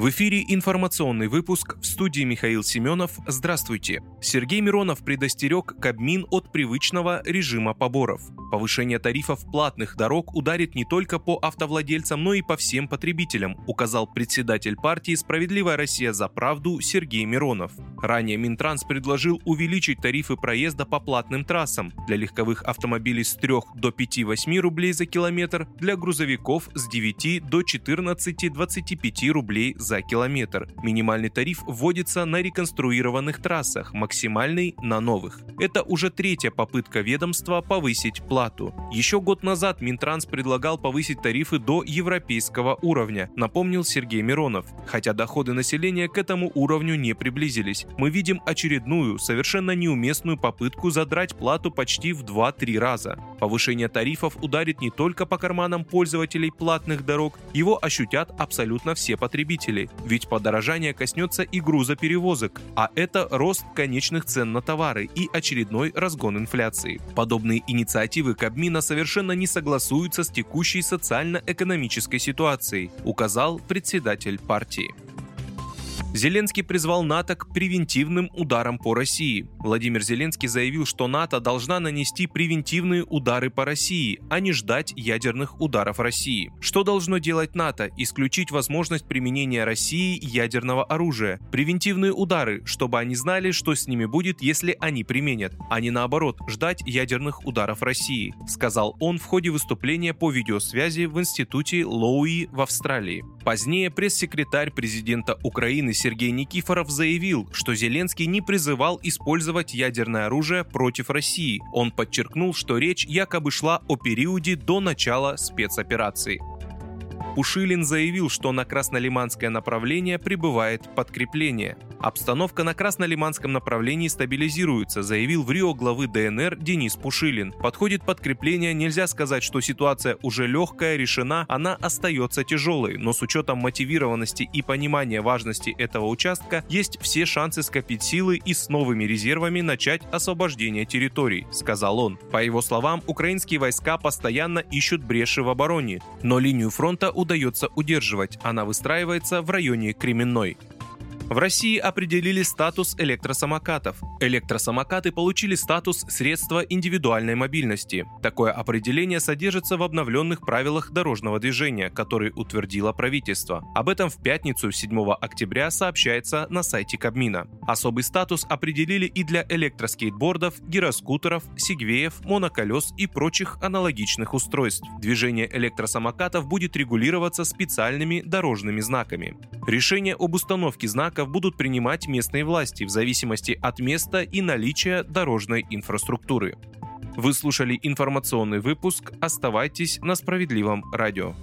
В эфире информационный выпуск в студии Михаил Семенов. Здравствуйте. Сергей Миронов предостерег Кабмин от привычного режима поборов. Повышение тарифов платных дорог ударит не только по автовладельцам, но и по всем потребителям, указал председатель партии «Справедливая Россия за правду» Сергей Миронов. Ранее Минтранс предложил увеличить тарифы проезда по платным трассам для легковых автомобилей с 3 до 5-8 рублей за километр, для грузовиков с 9 до 14-25 рублей за километр. Минимальный тариф вводится на реконструированных трассах, максимальный на новых. Это уже третья попытка ведомства повысить плату. Еще год назад Минтранс предлагал повысить тарифы до европейского уровня, напомнил Сергей Миронов. Хотя доходы населения к этому уровню не приблизились. Мы видим очередную, совершенно неуместную попытку задрать плату почти в 2-3 раза. Повышение тарифов ударит не только по карманам пользователей платных дорог, его ощутят абсолютно все потребители ведь подорожание коснется и грузоперевозок, а это рост конечных цен на товары и очередной разгон инфляции. Подобные инициативы Кабмина совершенно не согласуются с текущей социально-экономической ситуацией, указал председатель партии. Зеленский призвал НАТО к превентивным ударам по России. Владимир Зеленский заявил, что НАТО должна нанести превентивные удары по России, а не ждать ядерных ударов России. Что должно делать НАТО? Исключить возможность применения России ядерного оружия. Превентивные удары, чтобы они знали, что с ними будет, если они применят, а не наоборот, ждать ядерных ударов России, сказал он в ходе выступления по видеосвязи в институте Лоуи в Австралии. Позднее пресс-секретарь президента Украины Сергей Никифоров заявил, что Зеленский не призывал использовать ядерное оружие против России. Он подчеркнул, что речь якобы шла о периоде до начала спецоперации. Пушилин заявил, что на Краснолиманское направление прибывает подкрепление. Обстановка на Краснолиманском направлении стабилизируется, заявил в Рио главы ДНР Денис Пушилин. Подходит подкрепление, нельзя сказать, что ситуация уже легкая, решена, она остается тяжелой, но с учетом мотивированности и понимания важности этого участка есть все шансы скопить силы и с новыми резервами начать освобождение территорий, сказал он. По его словам, украинские войска постоянно ищут бреши в обороне, но линию фронта удается удерживать, она выстраивается в районе Кременной. В России определили статус электросамокатов. Электросамокаты получили статус средства индивидуальной мобильности. Такое определение содержится в обновленных правилах дорожного движения, которые утвердило правительство. Об этом в пятницу 7 октября сообщается на сайте Кабмина. Особый статус определили и для электроскейтбордов, гироскутеров, сигвеев, моноколес и прочих аналогичных устройств. Движение электросамокатов будет регулироваться специальными дорожными знаками. Решение об установке знака знаков будут принимать местные власти в зависимости от места и наличия дорожной инфраструктуры. Вы слушали информационный выпуск. Оставайтесь на справедливом радио.